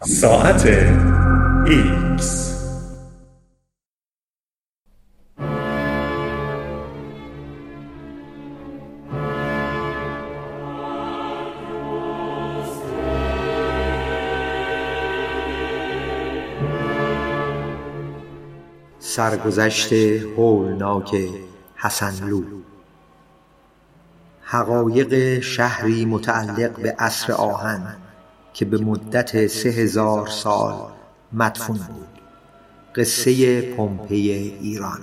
ساعت ایکس. سرگذشت هولناک حسنلو حقایق شهری متعلق به عصر آهن. که به مدت سه هزار سال مدفون بود. قصه پمپئی ایران.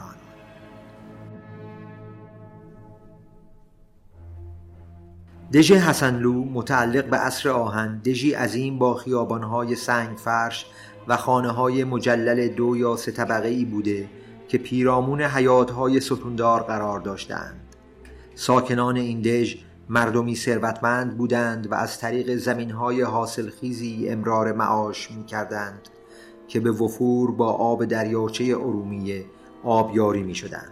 دژ حسنلو متعلق به عصر آهن دژی عظیم با خیابانهای سنگ فرش و خانههای مجلل دو یا سه طبقه ای بوده که پیرامون حیاطهای ستوندار قرار داشتند. ساکنان این دژ مردمی ثروتمند بودند و از طریق زمینهای حاصلخیزی امرار معاش می کردند که به وفور با آب دریاچه ارومیه آبیاری می شدند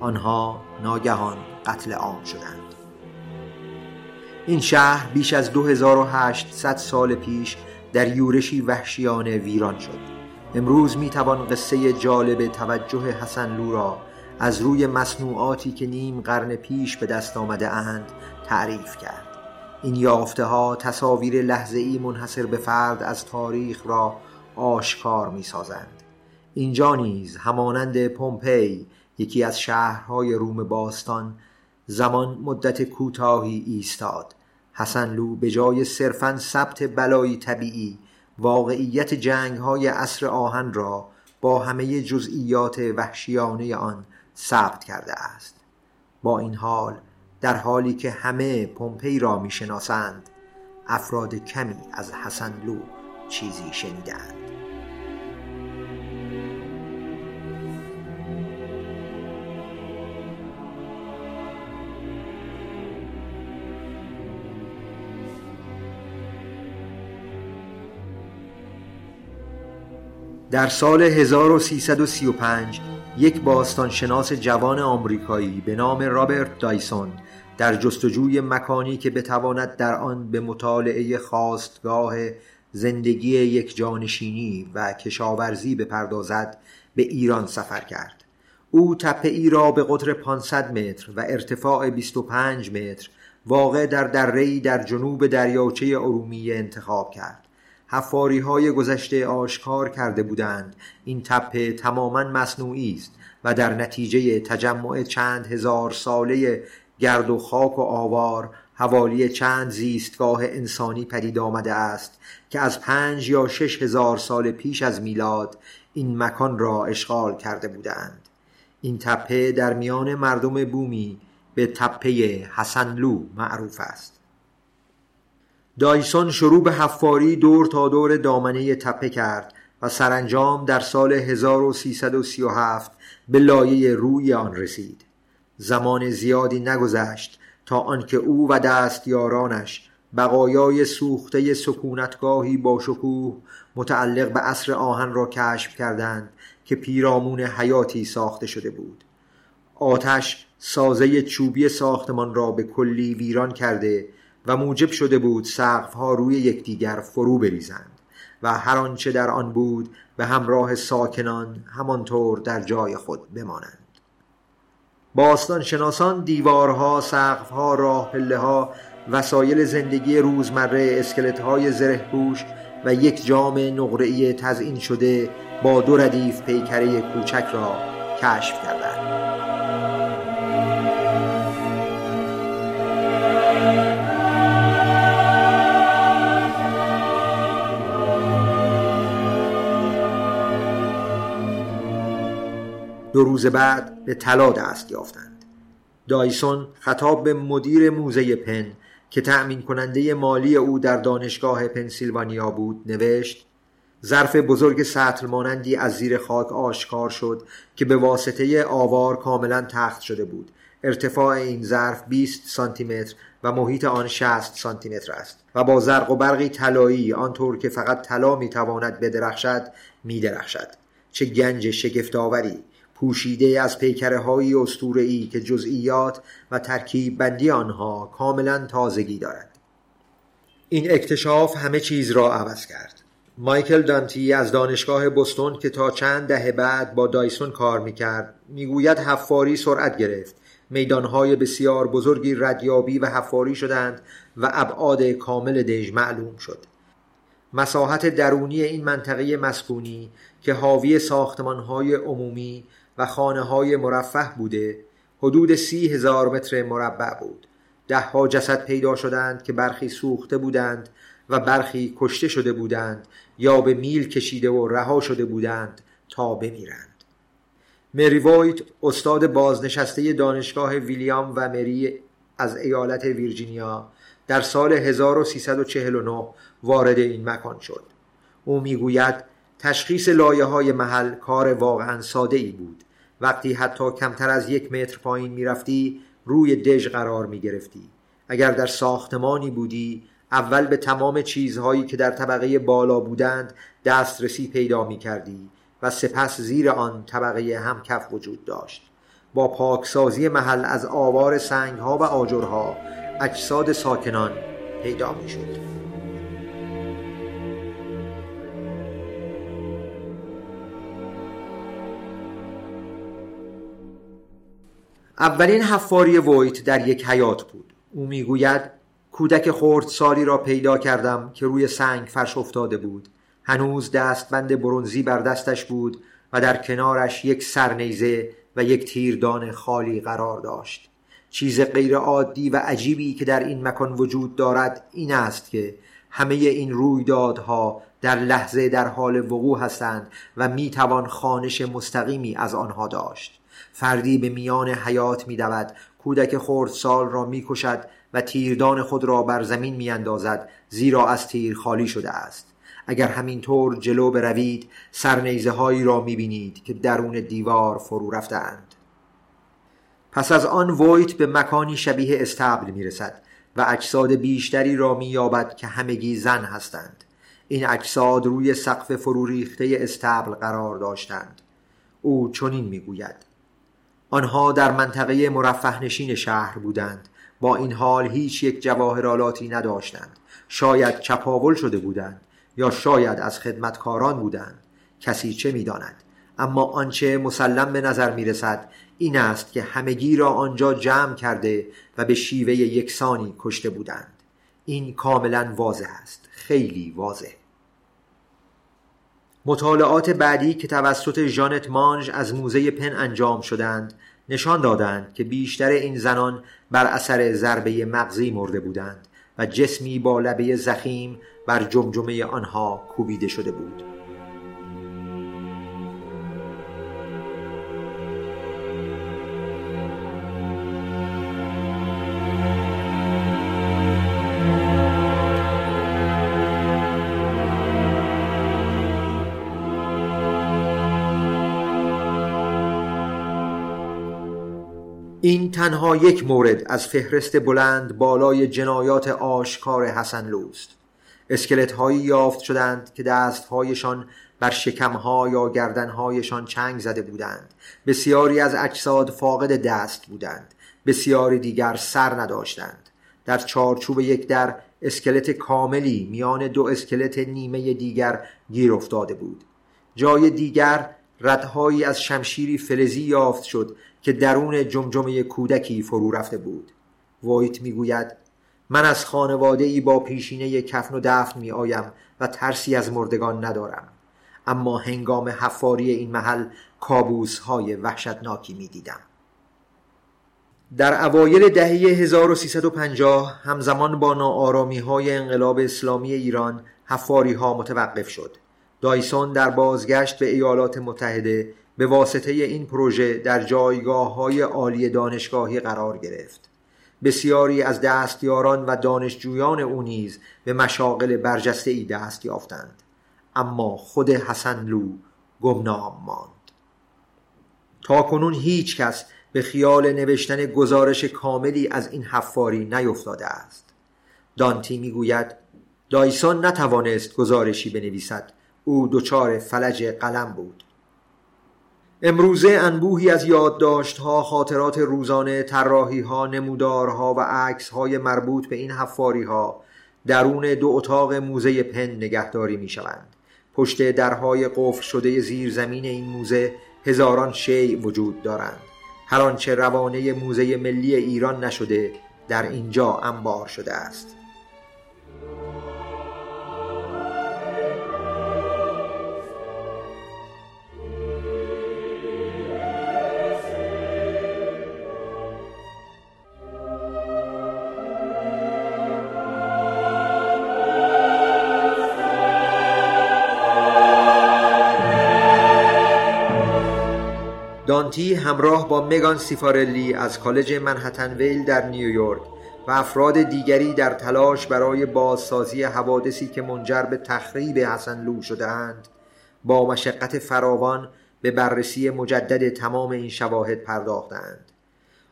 آنها ناگهان قتل عام شدند. این شهر بیش از 2800 سال پیش در یورشی وحشیانه ویران شد. امروز می توان قصه جالب توجه حسنلو را از روی مصنوعاتی که نیم قرن پیش به دست آمده اند تعریف کرد. این یافته ها تصاویر لحظه ای منحصر به فرد از تاریخ را آشکار می سازند اینجا نیز همانند پومپئی یکی از شهرهای روم باستان زمان مدت کوتاهی ایستاد. حسنلو به جای صرفا ثبت بلایی طبیعی واقعیت جنگ های عصر آهن را با همه جزئیات وحشیانه آن ثبت کرده است. با این حال در حالی که همه پمپئی را می‌شناسند افراد کمی از حسنلو چیزی شنیدند در سال 1335 یک باستانشناس جوان آمریکایی به نام رابرت دایسون در جستجوی مکانی که بتواند در آن به مطالعه خواستگاه زندگی یک جانشینی و کشاورزی بپردازد به ایران سفر کرد. او تپه ای را به قطر 500 متر و ارتفاع 25 متر واقع در درهای در جنوب دریاچه ارومیه انتخاب کرد. حفاری های گذشته آشکار کرده بودند. این تپه تماما مصنوعی است و در نتیجه تجمع چند هزار ساله گرد و خاک و آوار حوالی چند زیستگاه انسانی پدید آمده است که از پنج یا شش هزار سال پیش از میلاد این مکان را اشغال کرده بودند. این تپه در میان مردم بومی به تپه حسنلو معروف است. دایسون شروع به حفاری دور تا دور دامنه تپه کرد و سرانجام در سال 1337 به لایه روی آن رسید. زمان زیادی نگذشت تا آنکه او و دستیارانش بقایای سوخته سکونتگاهی با شکوه متعلق به عصر آهن را کشف کردند که پیرامون حیاتی ساخته شده بود. آتش سازه چوبی ساختمان را به کلی ویران کرده و موجب شده بود سقفها روی یکدیگر فرو بریزند و هر آنچه در آن بود به همراه ساکنان همانطور در جای خود بمانند باستان شناسان دیوارها، سقفها، راه پله ها، وسایل زندگی روزمره، اسکلت های زره پوش و یک جام نقره‌ای تزئین شده با دو ردیف پیکره کوچک را کشف کردند. دو روز بعد به طلا دست یافتند. دایسون خطاب به مدیر موزه پن که تأمین کننده مالی او در دانشگاه پنسیلوانیا بود نوشت ظرف بزرگ سطل مانندی از زیر خاک آشکار شد که به واسطه آوار کاملا تخت شده بود. ارتفاع این ظرف 20 سانتی متر و محیط آن 60 سانتی متر است و با زرق و برقی طلایی آنطور که فقط طلا می‌تواند بدرخشد میدرخشد. چه گنج شگفتآوری! پوشیده از پیکره های ای که جزئیات و ترکیب بندی آنها کاملا تازگی دارد. این اکتشاف همه چیز را عوض کرد. مایکل دانتی از دانشگاه بستون که تا چند دهه بعد با دایسون کار می‌کرد می‌گوید حفاری سرعت گرفت. میدانهای بسیار بزرگی ردیابی و حفاری شدند و ابعاد کامل دژ معلوم شد. مساحت درونی این منطقه مسکونی که حاوی ساختمانهای عمومی و خانه های مرفه بوده حدود سی هزار متر مربع بود. دهها جسد پیدا شدند که برخی سوخته بودند و برخی کشته شده بودند یا به میل کشیده و رها شده بودند تا بمیرند. مری وایت استاد بازنشسته دانشگاه ویلیام و مری از ایالت ویرجینیا در سال 1349 وارد این مکان شد. او می‌گوید تشخیص لایه های محل کار واقعا ساده ای بود. وقتی حتی کمتر از یک متر پایین می‌رفتی روی دژ قرار می گرفتی اگر در ساختمانی بودی اول به تمام چیزهایی که در طبقه بالا بودند دسترسی پیدا می کردی و سپس زیر آن طبقه همکف وجود داشت با پاکسازی محل از آوار سنگها و آجرها اجساد ساکنان پیدا می شد. اولین حفاری ویت در یک حیات بود. او می‌گوید کودک سالی را پیدا کردم که روی سنگ فرش افتاده بود. هنوز دستبند برونزی بر دستش بود و در کنارش یک سرنیزه و یک تیردان خالی قرار داشت. چیز غیر عادی و عجیبی که در این مکان وجود دارد این است که همه این رویدادها در لحظه در حال وقوع هستند و می توان خانش مستقیمی از آنها داشت. فردی به میان حیات می دود کودک سال را می کشد و تیردان خود را بر زمین می اندازد زیرا از تیر خالی شده است. اگر همینطور جلو بروید سرنیزه هایی را می بینید که درون دیوار فرو رفتند پس از آن ویت به مکانی شبیه استبل می رسد و اجساد بیشتری را می یابد که همگی زن هستند. این اجساد روی سقف فرو ریخته استبل قرار داشتند. او چنین می‌گوید. آنها در منطقه مرفه نشین شهر بودند. با این حال هیچ یک جواهرالاتی نداشتند. شاید چپاول شده بودند یا شاید از خدمتکاران بودند. کسی چه می‌داند. اما آنچه مسلم به نظر می رسد این است که همگی را آنجا جمع کرده و به شیوه یکسانی کشته بودند. این کاملا واضح است. خیلی واضح. مطالعات بعدی که توسط ژانت مانج از موزه پن انجام شدند نشان دادند که بیشتر این زنان بر اثر ضربه مغزی مرده بودند و جسمی با لبه زخیم بر جمجمه آنها کوبیده شده بود. این تنها یک مورد از فهرست بلند بالای جنایات آشکار حسن لوست. اسکلت هایی یافت شدند که دستهایشان بر شکمها یا گردنهایشان چنگ زده بودند. بسیاری از اجساد فاقد دست بودند. بسیاری دیگر سر نداشتند. در چارچوب یک در اسکلت کاملی میان دو اسکلت نیمه دیگر گیر افتاده بود. جای دیگر ردهایی از شمشیری فلزی یافت شد که درون جمجمه کودکی فرو رفته بود. وایت می‌گوید من از خانواده ای با پیشینه کفن و دفن می آیم و ترسی از مردگان ندارم. اما هنگام حفاری این محل کابوس های وحشتناکی می دیدم در اوایل دهه 1350 همزمان با ناآرامی های انقلاب اسلامی ایران حفاری ها متوقف شد. دایسون در بازگشت به ایالات متحده به واسطه این پروژه در جایگاه های عالی دانشگاهی قرار گرفت. بسیاری از دستیاران و دانشجویان او نیز به مشاغل برجسته ای دست یافتند. اما خود حسن لو گمنام ماند. تا کنون هیچ کس به خیال نوشتن گزارش کاملی از این حفاری نیفتاده است. دانتی می‌گوید دایسون نتوانست گزارشی بنویسد. او دچار فلج قلم بود. امروزه انبوهی از یادداشتها خاطرات روزانه ها نمودارها و های مربوط به این ها درون دو اتاق موزه پن نگهداری می شوند پشت درهای قفل شده زیر زمین این موزه هزاران شیع وجود دارند. هر آنچه روانه موزه ملی ایران نشده در اینجا انبار شده است. دانتی همراه با مگان سیفارلی از کالج منهتن‌ویل در نیویورک و افراد دیگری در تلاش برای بازسازی حوادثی که منجر به تخریب حسنلو شدهاند با مشقت فراوان به بررسی مجدد تمام این شواهد پرداختند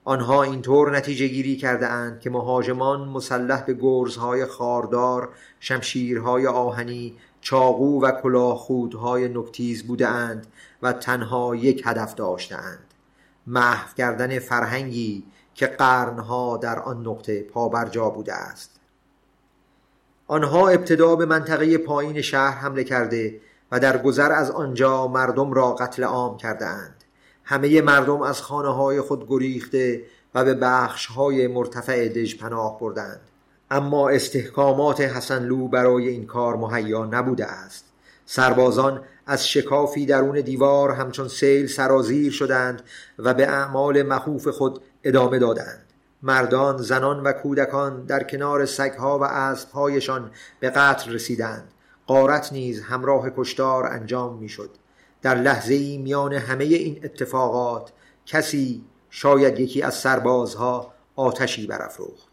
آنها اینطور نتیجه گیری کرده اند که مهاجمان مسلح به گرزهای خاردار، شمشیرهای آهنی، چاقو و کلاهخودهای نکتیز بوده اند و تنها یک هدف داشتند محو کردن فرهنگی که قرنها در آن نقطه پابرجا بوده است. آنها ابتدا به منطقه پایین شهر حمله کرده و در گذر از آنجا مردم را قتل عام کرده اند. همه مردم از خانه های خود گریخته و به بخش های مرتفع دژ پناه بردند. اما استحکامات حسنلو برای این کار مهیا نبوده است. سربازان از شکافی درون دیوار همچون سیل سرازیر شدند و به اعمال مخوف خود ادامه دادند. مردان، زنان و کودکان در کنار سگها و اسبهایشان به قتل رسیدند. قارت نیز همراه کشتار انجام می‌شد. در لحظه ای میان همه این اتفاقات کسی شاید یکی از سربازها آتشی برافروخت.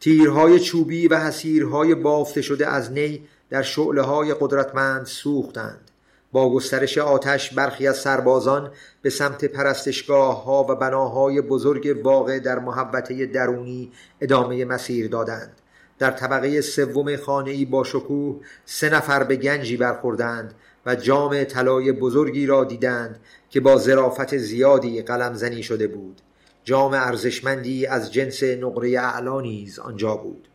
تیرهای چوبی و حسیرهای بافته شده از نی در شعله های قدرتمند سوختند. با گسترش آتش برخی از سربازان به سمت پرستشگاه ها و بناهای بزرگ واقع در محبته درونی ادامه مسیر دادند. در طبقه سوم خانه با شکوه سه نفر به گنجی برخوردند و جام طلای بزرگی را دیدند که با ظرافت زیادی قلمزنی شده بود. جام ارزشمندی از جنس نقره اعلا نیز آنجا بود.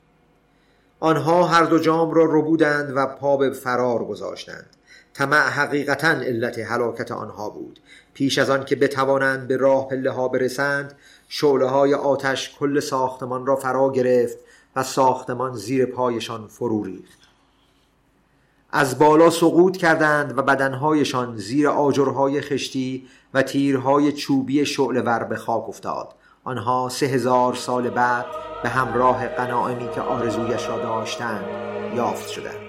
آنها هر دو جام را ربودند و پا به فرار گذاشتند. طمع حقیقتا علت هلاکت آنها بود. پیش از آن که بتوانند به راه پله ها برسند شعله های آتش کل ساختمان را فرا گرفت و ساختمان زیر پایشان فرو ریخت. از بالا سقوط کردند و بدنهایشان زیر آجرهای خشتی و تیرهای چوبی شعلور به خاک افتاد. آنها سه هزار سال بعد به همراه قناعمی که آرزویش را داشتند یافت شدند.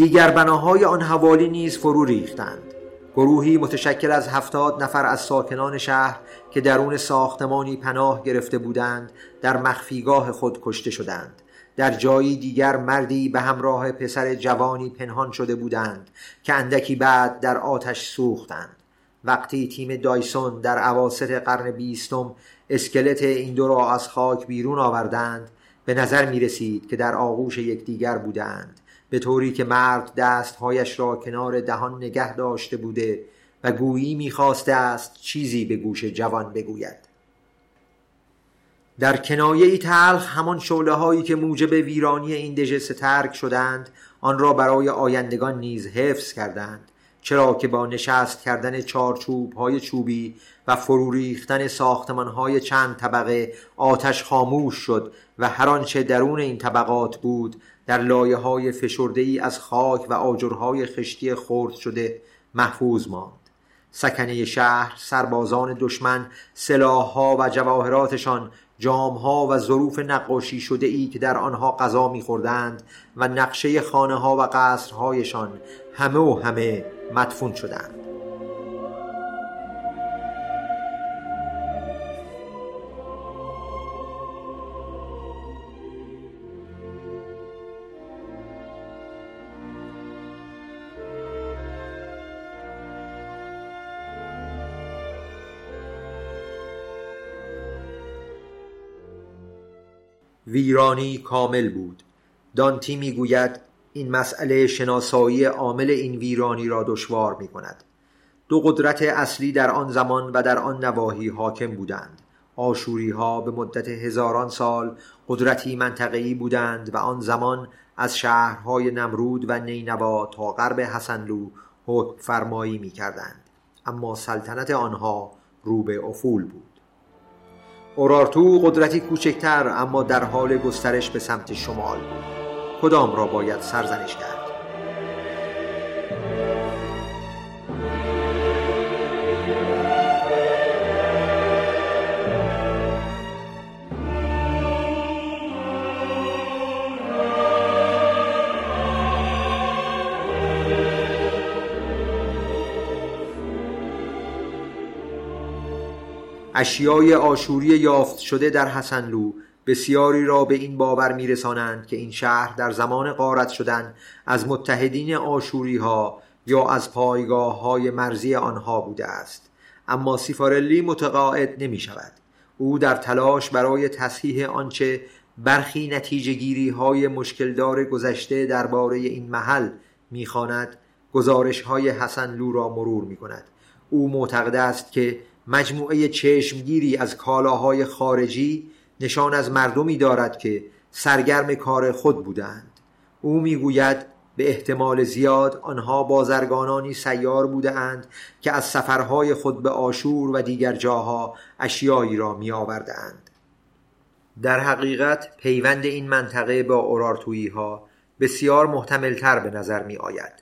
دیگر بناهای آن حوالی نیز فرو ریختند. گروهی متشکل از هفتاد نفر از ساکنان شهر که درون ساختمانی پناه گرفته بودند در مخفیگاه خود کشته شدند. در جایی دیگر مردی به همراه پسر جوانی پنهان شده بودند که اندکی بعد در آتش سوختند. وقتی تیم دایسون در عواست قرن بیستم اسکلت این دو را از خاک بیرون آوردند به نظر می رسید که در آغوش یکدیگر بودند. به طوری که مرد دستهایش را کنار دهان نگه داشته بوده و گویی می‌خواسته است چیزی به گوش جوان بگوید. در کنایه ای تلخ همان شعله هایی که موجب ویرانی این دژه سترک شدند آن را برای آیندگان نیز حفظ کردند چرا که با نشست کردن چارچوب های چوبی و فرو ریختن ساختمان های چند طبقه آتش خاموش شد و هر آنچه درون این طبقات بود در لایه های فشرده ای از خاک و آجرهای خشتی خرد شده محفوظ ماند. سکنه شهر سربازان دشمن سلاحها و جواهراتشان جامها و ظروف نقاشی شده ای که در آنها غذا میخوردند و نقشه خانه ها و قصرهایشان همه و همه مدفون شدند. ویرانی کامل بود. دانتی می‌گوید این مسئله شناسایی عامل این ویرانی را دشوار می کند دو قدرت اصلی در آن زمان و در آن نواحی حاکم بودند. آشوری ها به مدت هزاران سال قدرتی منطقه‌ای بودند و آن زمان از شهرهای نمرود و نینوا تا غرب حسنلو حکم فرمایی می کردند اما سلطنت آنها رو به افول بود. اورارتو قدرتی کوچکتر اما در حال گسترش به سمت شمال کدام را باید سرزنش کرد؟ اشیای آشوری یافت شده در حسنلو بسیاری را به این باور میرسانند که این شهر در زمان غارت شدن از متحدین آشوری ها یا از پایگاه های مرزی آنها بوده است. اما سیفارلی متقاعد نمی شود او در تلاش برای تصحیح آنچه برخی نتیجه گیری های مشکلدار گذشته درباره این محل می‌خواند گزارش های حسن را مرور می کند او معتقد است که مجموعه چشمگیری از کالاهای خارجی نشان از مردمی دارد که سرگرم کار خود بودند او می‌گوید به احتمال زیاد آنها بازرگانانی سیار بوده اند که از سفرهای خود به آشور و دیگر جاها اشیایی را می آورده اند. در حقیقت پیوند این منطقه با اورارتویی ها بسیار محتملتر به نظر می آید.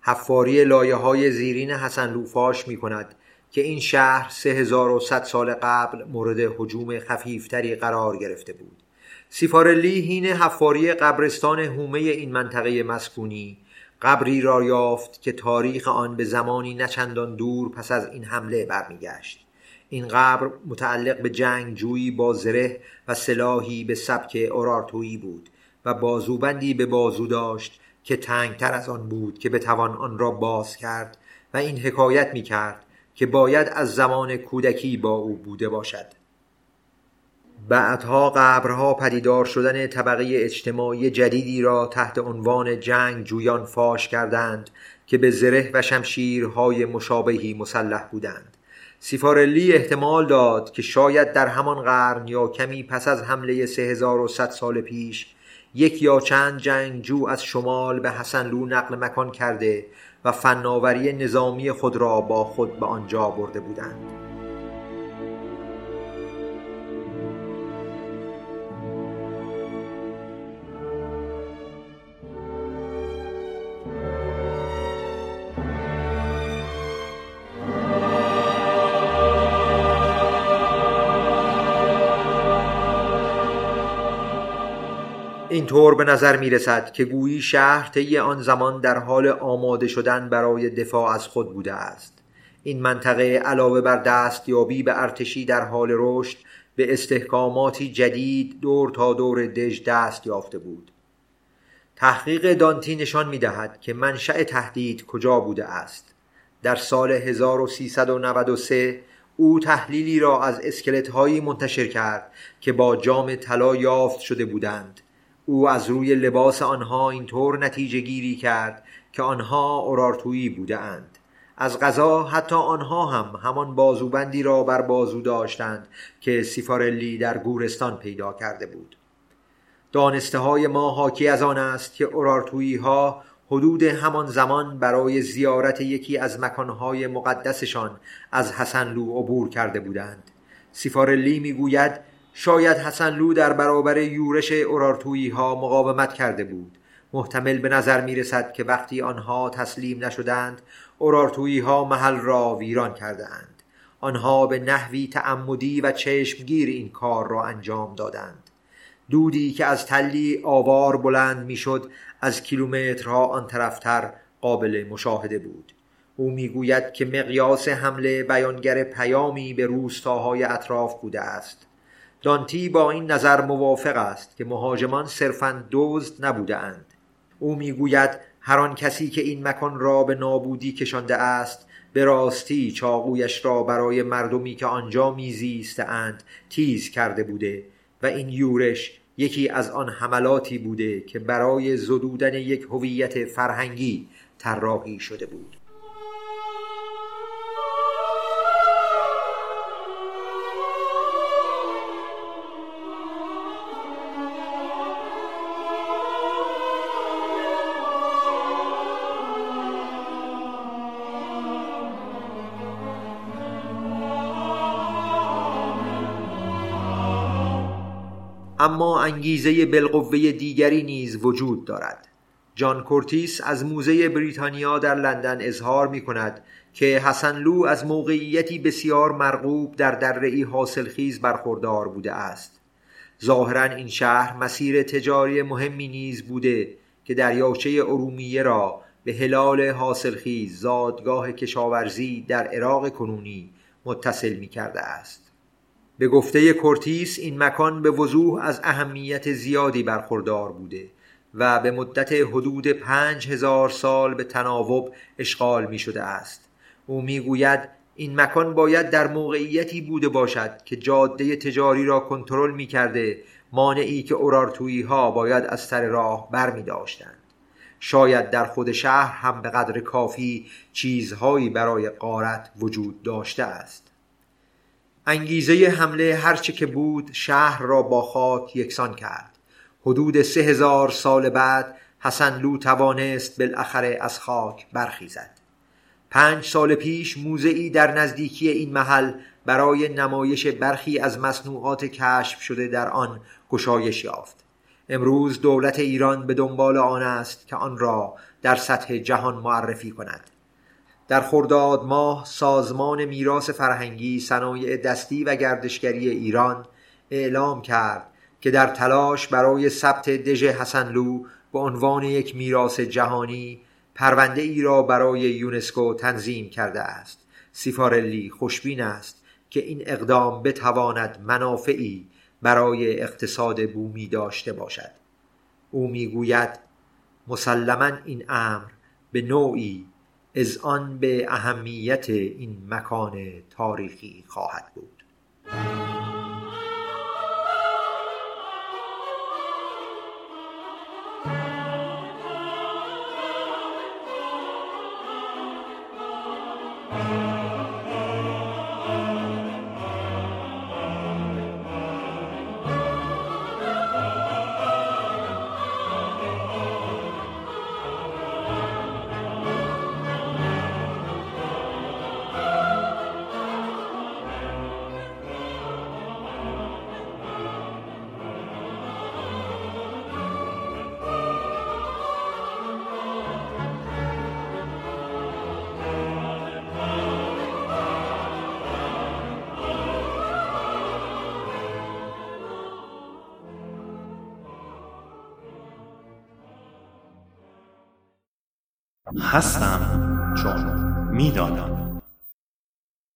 حفاری لایه های زیرین حسن لوفاش می کند که این شهر 3100 سال قبل مورد حجوم خفیفتری قرار گرفته بود. سیفارلی هین حفاری قبرستان هومه این منطقه مسکونی قبری را یافت که تاریخ آن به زمانی نچندان دور پس از این حمله برمیگشت. این قبر متعلق به جنگ جویی با زره و سلاحی به سبک اورارتویی بود و بازوبندی به بازو داشت که تنگتر از آن بود که بتوان آن را باز کرد و این حکایت می کرد که باید از زمان کودکی با او بوده باشد. بعدها قبرها پدیدار شدن طبقه اجتماعی جدیدی را تحت عنوان جنگ جویان فاش کردند که به زره و شمشیرهای مشابهی مسلح بودند. سیفارلی احتمال داد که شاید در همان قرن یا کمی پس از حمله 3100 سال پیش یک یا چند جنگجو از شمال به حسنلو نقل مکان کرده و فناوری نظامی خود را با خود به آنجا برده بودند. اینطور به نظر می رسد که گویی شهر طی آن زمان در حال آماده شدن برای دفاع از خود بوده است. این منطقه علاوه بر دستیابی به ارتشی در حال رشد به استحکاماتی جدید دور تا دور دژ دست یافته بود. تحقیق دانتی نشان می دهد که منشأ تهدید کجا بوده است. در سال 1393 او تحلیلی را از اسکلت هایی منتشر کرد که با جام طلا یافت شده بودند. او از روی لباس آنها اینطور نتیجه گیری کرد که آنها اورارتویی بوده اند. از غذا حتی آنها هم همان بازوبندی را بر بازو داشتند که سیفارلی در گورستان پیدا کرده بود دانسته های ما حاکی از آن است که اورارتویی ها حدود همان زمان برای زیارت یکی از مکانهای مقدسشان از حسنلو عبور کرده بودند سیفارلی می‌گوید شاید حسن در برابر یورش اورارتویی ها مقاومت کرده بود. محتمل به نظر می رسد که وقتی آنها تسلیم نشدند اورارتویی ها محل را ویران کرده اند آنها به نحوی تعمدی و چشمگیر این کار را انجام دادند. دودی که از تلی آوار بلند می‌شد از کیلومترها آن طرفتر قابل مشاهده بود. او می‌گوید که مقیاس حمله بیانگر پیامی به روستاهای اطراف بوده است. دانتی با این نظر موافق است که مهاجمان صرفا دزد نبوده اند. او می‌گوید هر آن کسی که این مکان را به نابودی کشانده است به راستی چاقویش را برای مردمی که آنجا میزیسته اند تیز کرده بوده و این یورش یکی از آن حملاتی بوده که برای زدودن یک هویت فرهنگی طراحی شده بود. اما انگیزه بالقوه دیگری نیز وجود دارد. جان کورتیس از موزه بریتانیا در لندن اظهار می کند که حسنلو از موقعیتی بسیار مرغوب در دره حاصلخیز برخوردار بوده است. ظاهرا این شهر مسیر تجاری مهمی نیز بوده که دریاچه ارومیه را به هلال حاصلخیز زادگاه کشاورزی در عراق کنونی متصل می کرده است. به گفته کورتیس این مکان به وضوح از اهمیت زیادی برخوردار بوده و به مدت حدود پنج هزار سال به تناوب اشغال می شده است او می گوید این مکان باید در موقعیتی بوده باشد که جاده تجاری را کنترل می کرده مانعی که اورارتویی ها باید از سر راه بر می داشتند. شاید در خود شهر هم به قدر کافی چیزهایی برای قارت وجود داشته است انگیزه حمله هرچه که بود شهر را با خاک یکسان کرد. حدود سه هزار سال بعد حسن لو توانست بالاخره از خاک برخیزد. پنج سال پیش موزعی در نزدیکی این محل برای نمایش برخی از مصنوعات کشف شده در آن گشایش یافت. امروز دولت ایران به دنبال آن است که آن را در سطح جهان معرفی کند. در خرداد ماه سازمان میراث فرهنگی صنایع دستی و گردشگری ایران اعلام کرد که در تلاش برای ثبت دژ حسنلو به عنوان یک میراث جهانی پرونده ای را برای یونسکو تنظیم کرده است. سیفارلی خوشبین است که این اقدام بتواند منافعی برای اقتصاد بومی داشته باشد. او می‌گوید مسلما این امر به نوعی آن به اهمیت این مکان تاریخی خواهد بود. هستم چون می‌دانم.